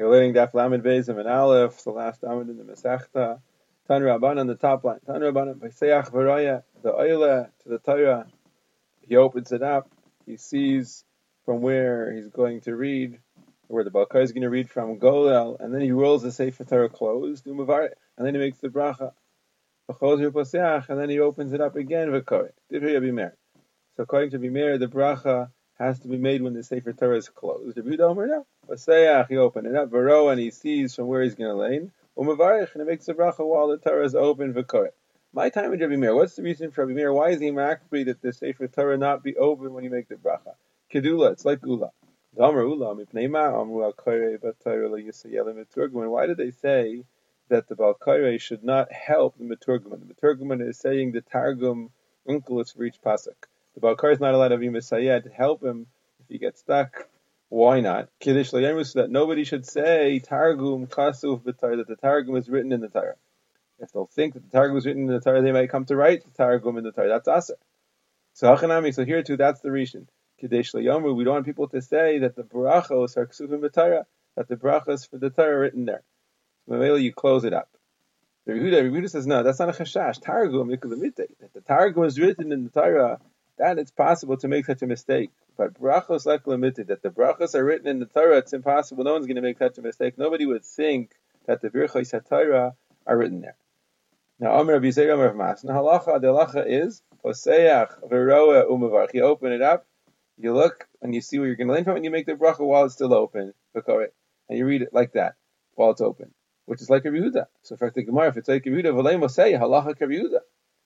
You're learning Daf Lamed and Aleph, the last Amid in the Masechta. Tan Rabban on the top line. Tan Rabban Vayseach Varaya, the Oile to the Torah. He opens it up. He sees from where he's going to read, where the Balkai is going to read from Golel, and then he rolls the Sefer Torah closed, u'm and then he makes the bracha. And then he opens it up again, So according to Bimer, the bracha has to be made when the Sefer Torah is closed. Rabbi Omer, no. Vaseach, he opened it up, Varo, and he sees from where he's going to lane. Umavarich, and it makes the bracha while the Torah is open, V'kore. My time with Rabbi Meir. What's the reason for Rabbi Meir? Why is he makbid that the Sefer Torah not be open when you make the bracha? Kedula, it's like Ula. Why did they say that the Balkaire should not help the Meturgeman? The Meturgeman is saying the Targum uncle is for each pasuk. The Balkaire is not allowed to be Messiah to help him if he gets stuck. Why not? Kiddush so that nobody should say Targum Kasuf B'Tar, that the Targum is written in the Torah. If they'll think that the Targum is written in the Torah, they might come to write the Targum in the Torah. That's Aser. So Hachanami, so here too, that's the reason. Kadesh Yomu, we don't want people to say that the brachos are ksufim b'Torah, that the brachos for the Torah are written there. So you close it up. The Yehuda, Yehuda says, no, that's not a chashash. Targum, that the Targum is written in the Torah, that it's possible to make such a mistake. But brachos like limited, that the brachos are written in the Torah, it's impossible. No one's going to make such a mistake. Nobody would think that the birchos Torah are written there. Now, Amr Rabbi Zeira Amr Mas. Now, halacha, the halacha is, poseach v'roa umavarch. You open it up, you look, and you see where you're going to learn from, and you make the bracha while it's still open, and you read it like that, while it's open, which is like a Yehuda. So, for the Gemara, if it's like a Yehuda, v'leim say halacha Yehuda.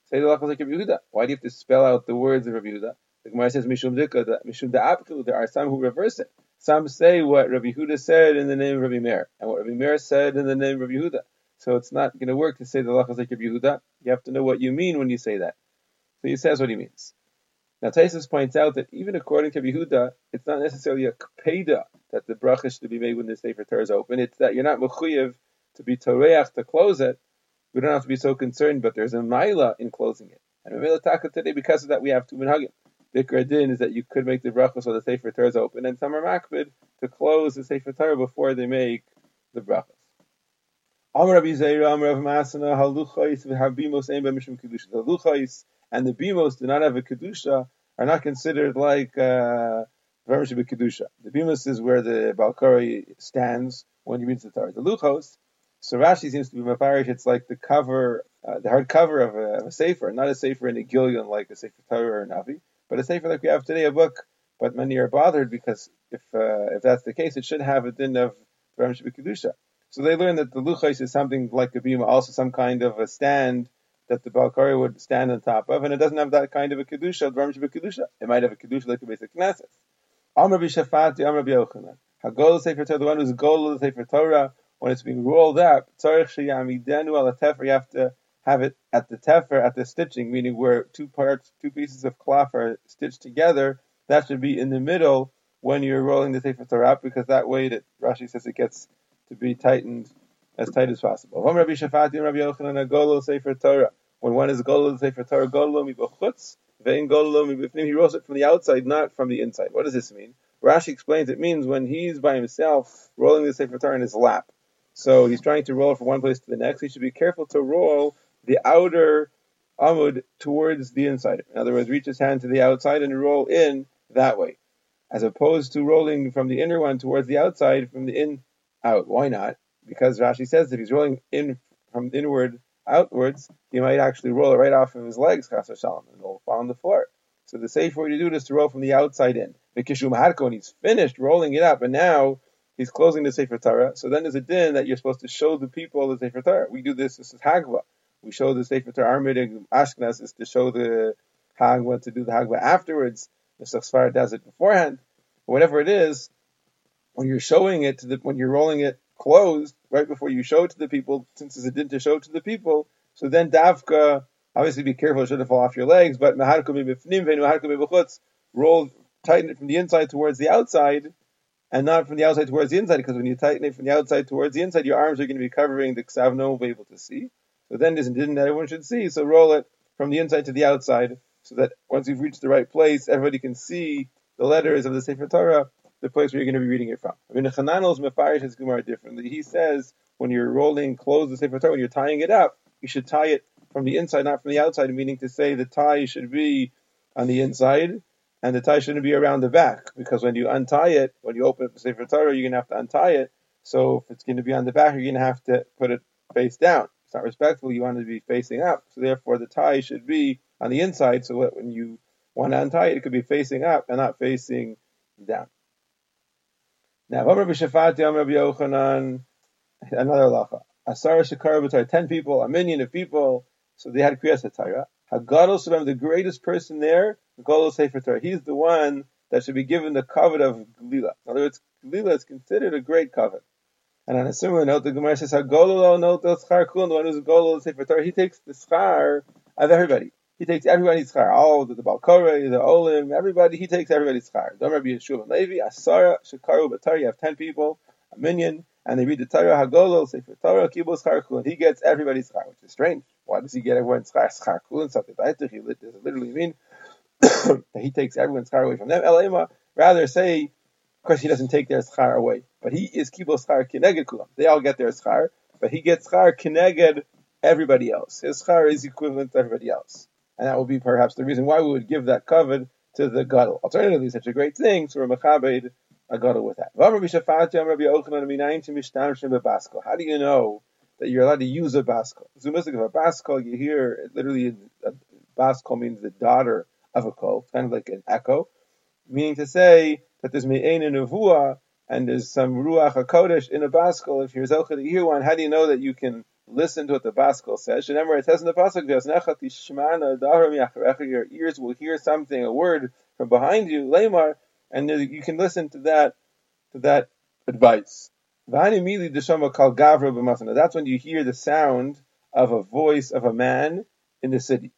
Say the halacha like Rabbi Yehuda. Why do you have to spell out the words of Rabbi Yehuda? The Gemara says Mishum Dika, Mishum Da'apkilu. There are some who reverse it. Some say what Rabbi Yehuda said in the name of Rabbi Meir, and what Rabbi Meir said in the name of Rabbi Yehuda. So it's not going to work to say the halacha like Rabbi Yehuda. You have to know what you mean when you say that. So he says what he means. Now Taisus points out that even according to Yehuda, it's not necessarily a kapeda that the bracha should be made when the Sefer Torah is open. It's that you're not mechuyev to be toreach to close it. We don't have to be so concerned, but there's a maila in closing it. And Mevela Taka today, because of that, we have two minhagim. Dikra din is that you could make the bracha so the Sefer Torah is open, and some are makbid to close the Sefer Torah before they make the brachas. Amr Rabbi Zeira, Amr Rav Masana. The and the bimos do not have a kedusha, are not considered like uh, kedusha. The bimos is where the balkari stands when he reads the Torah. The luchos, so Rashi seems to be mafarish. It's like the cover, uh, the hard cover of a, of a sefer, not a sefer in a gillion like a sefer Torah or Navi, but a sefer like we have today, a book. But many are bothered because if uh, if that's the case, it should have a din of kedusha. So they learn that the luchais is something like a bima, also some kind of a stand that the Balkari would stand on top of, and it doesn't have that kind of a kedusha, Dvarmish kedusha. It might have a kedusha like a basic knesset. Amr b'shafat, Amr b'yochanan. Hagol sefer Torah, the one who's goal of the sefer Torah, when it's being rolled up, tzarich sheyamidenu al you have to have it at the tefer, at the stitching, meaning where two parts, two pieces of cloth are stitched together. That should be in the middle when you're rolling the sefer Torah because that way, that Rashi says it gets to be tightened as tight as possible. When one is Golol Sefer Torah, Golol mibachutz, vein Golol mibifnim, he rolls it from the outside, not from the inside. What does this mean? Rashi explains it means when he's by himself rolling the Sefer Torah in his lap. So he's trying to roll from one place to the next. He should be careful to roll the outer amud towards the inside. In other words, reach his hand to the outside and roll in that way, as opposed to rolling from the inner one towards the outside from the in out. Why not? Because Rashi says that if he's rolling in from inward outwards, he might actually roll it right off of his legs, chas shalom, and it'll fall on the floor. So the safe way to do it is to roll from the outside in. Vikishum harko, and he's finished rolling it up, and now he's closing the Sefer Torah. So then there's a din that you're supposed to show the people the Sefer Torah. We do this, this is Hagva. We show the Sefer Torah. Meeting, Ashkenaz, is to show the Hagva, to do the Hagva afterwards. The Safsfar does it beforehand. Whatever it is, when you're showing it to the when you're rolling it closed right before you show it to the people, since it's a din to show it to the people, so then davka obviously be careful it shouldn't fall off your legs, but roll tighten it from the inside towards the outside and not from the outside towards the inside, because when you tighten it from the outside towards the inside, your arms are going to be covering the ksav, no one will be able to see. So then there's a din that everyone should see, so roll it from the inside to the outside, so that once you've reached the right place, everybody can see the letters of the Sefer Torah the place where you're going to be reading it from. I mean, Chananel's Mefarish his Gemara differently. He says when you're rolling clothes the Sefer Torah, when you're tying it up, you should tie it from the inside, not from the outside, meaning to say the tie should be on the inside and the tie shouldn't be around the back because when you untie it, when you open up the Sefer Torah, you're going to have to untie it. So if it's going to be on the back, you're going to have to put it face down. Not respectful. You want it to be facing up. So therefore, the tie should be on the inside so that when you want to untie it, it could be facing up and not facing down. Now, Rabbi Shefatya, Rabbi Yochanan, another halacha. Asara Shekar ten people, a million of people, so they had Kriyas HaTorah. Hagadol Shabbat, the greatest person there, Gadol Sefer Torah. He's the one that should be given the covet of Galila. In other words, Galila is considered a great covet. And on a similar note, the Gemara says, Hagololo the schar kulon, the one who's Golol Sefer Torah, he takes the schar of everybody. He takes everybody's schar, all the, the Balkore, the Olim, everybody, he takes everybody's schar. Don't remember Yehoshua ben Levi, Asara, Shekaru, Batar, you have 10 people, a minion, and they read the Torah, Hagolol, Sefer Torah, Kibul schar kulon. He gets everybody's schar, which is strange. Why does he get everyone's schar? Schar kulon, something like that. He literally mean that he takes everyone's schar away from them. Elema, rather say, course, he doesn't take their schar away, but he is kibul schar kineged kulam. They all get their schar, but he gets schar kineged everybody else. His schar is equivalent to everybody else, and that would be perhaps the reason why we would give that covet to the gadol. Alternatively, such a great thing, so we're a gadol with that. How do you know that you're allowed to use a bas kol? Zumistic of a bas kol, you hear literally a bas kol means the daughter of a kol, kind of like an echo, meaning to say that there's me'ein and nevuah and there's some ruach hakodesh in a bas kol. If you're zelcha to hear one, how do you know that you can listen to what the bas kol says? Remember, it says in the pasuk, your ears will hear something, a word from behind you, lemar, and you can listen to that to that advice. That's when you hear the sound of a voice of a man in the city.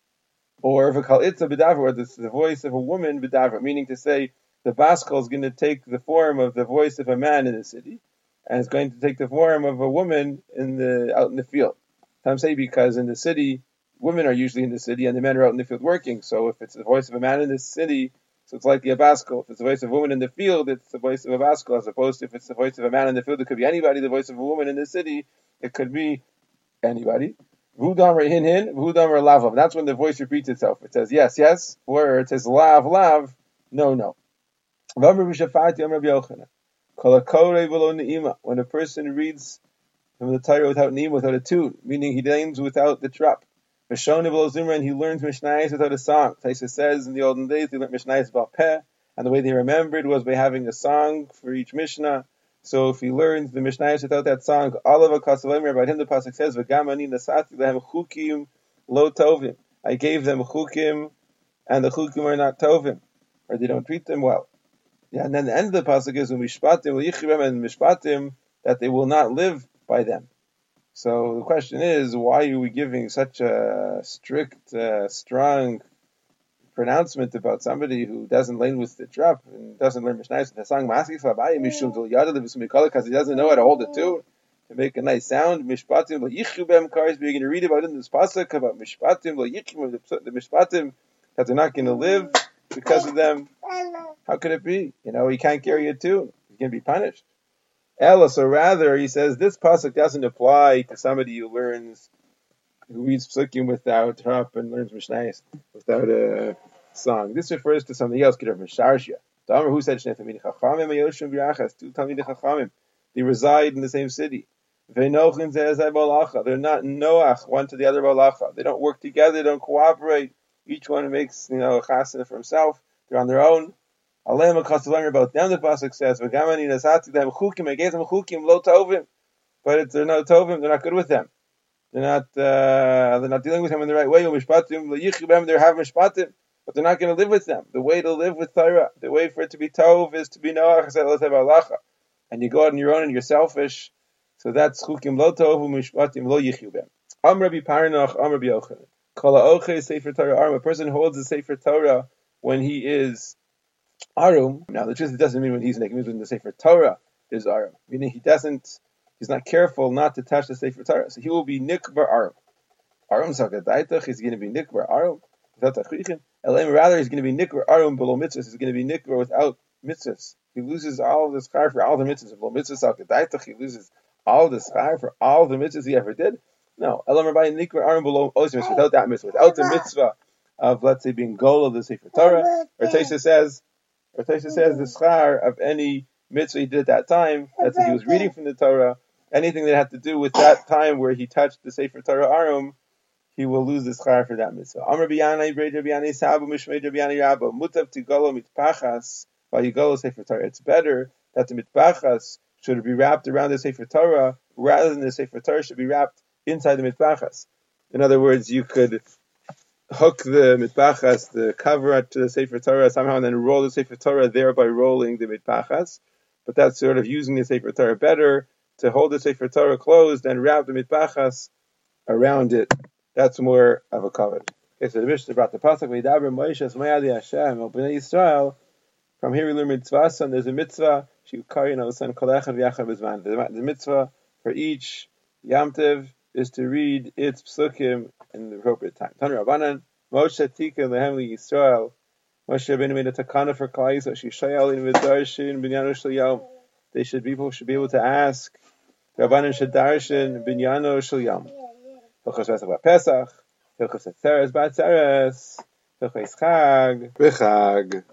Or if a kal itza the voice of a woman b'davar, meaning to say the bas kol is going to take the form of the voice of a man in the city, and it's going to take the form of a woman in the out in the field. Some say because in the city, women are usually in the city and the men are out in the field working. So if it's the voice of a man in the city, so it's like the bas kol. If it's the voice of a woman in the field, it's the voice of a bas kol, as opposed to if it's the voice of a man in the field, it could be anybody. The voice of a woman in the city, it could be anybody. Vudamar hin hin, vudamar lavav. That's when the voice repeats itself. It says yes, yes, or it says lav, lav, no, no. When a person reads from the Torah without neem, without a tune, meaning he names without the trap. And he learns Mishnayos without a song. Taisa says in the olden days they learned Mishnayos about Peh, and the way they remembered was by having a song for each Mishnah. So if he learns the Mishnayos without that song, Oliver Kasavamer, about him the Pasuk says, V'gamani nasati lehem chukim lo tovim. I gave them chukim, and the chukim are not tovim, or they don't treat them well. Yeah, and then the end of the Pasuk is, Mishpatim and Mishpatim, that they will not live by them. So the question is, why are we giving such a strict, uh, strong pronouncement about somebody who doesn't learn with the trap and doesn't learn Mishnayos and Hasang Maskif Abayi Mishum because he doesn't know how to hold it too to make a nice sound. Mishpatim lo yichubem cars. We're going to read about it in this pasuk about mishpatim lo yichubem the mishpatim that they're not going to live because of them. How could it be? You know, he can't carry a tune. He's going to be punished. Ella, so rather, he says this pasuk doesn't apply to somebody who learns who reads psukim without harp and learns mishnayos without a song. This refers to something else, Kedav Misharshia. Amr who said. They reside in the same city. They're not Noach, one to the other. They don't work together, they don't cooperate. Each one makes, you know, a chasana for himself. They're on their own. Alem Akasalam about them the Pasuk says, V'gamani nasati them chukim, I gave them chukim, lo tovim. But they're not tovim, they're not good with them. They're not uh, they're not dealing with him in the right way. They're having mishpatim, but they're not going to live with them. The way to live with Torah, the way for it to be tov is to be noach. And you go out on your own and you're selfish. So that's chukim lo tov mishpatim lo yichubem. Am Rabbi Parnach, Am Rabbi Yochanan. Kala oche sefer Torah arm. A person holds the sefer Torah when he is arum. Now the truth it doesn't mean when he's naked. It means when the sefer Torah is arum, meaning he doesn't he's not careful not to touch the Sefer Torah. So he will be nikbar arum. Arum sakadaitach, he's going to be nikbar arum without tachrichim. Rather he's going to be nikbar arum below mitzvahs. He's going to be nikbar without mitzvahs. He loses all of the schar for all the mitzvahs. Well, mitzvahs al he loses all the schar for all the mitzvahs he ever did. No, elam rabbi nikra arim below oh, without that mitzvah, without the mitzvah of let's say being goal of the sefer Torah. Or Taisha says, or Taisha says the schar of any mitzvah he did at that time. That's he was reading from the Torah. Anything that had to do with that time where he touched the sefer Torah arum, he will lose the schar for that mitzvah. Amr biyana ibred biyana sabu mishmeid biyana rabba mutav tigolo mitpachas vayigolo sefer Torah. It's better that the mitpachas should be wrapped around the sefer Torah rather than the sefer Torah should be wrapped inside the mitpachas. In other words, you could hook the mitpachas, the cover to the sefer Torah somehow, and then roll the sefer Torah there by rolling the mitpachas. But that's sort of using the sefer Torah better to hold the sefer Torah closed and wrap the mitpachas around it that's more of a covet. Okay, so the Mishnah brought the pasuk. From here we learn mitzvah, and there's a mitzvah. Shikari and Son Kolechad V'Yachad Bizman. The mitzvah for each yamtiv is to read its psukim in the appropriate time. Tan Rabbanan Moshe Tika Lehem Yisrael. Moshe ben made a takana for Klai so she shayal in v'darshin binyano shel yom. They should people should be able to ask. Rabbanan should darshin binyano shel yom. Hilchos Pesach Pesach, Hilchos Atzeres Batzeres, Chag.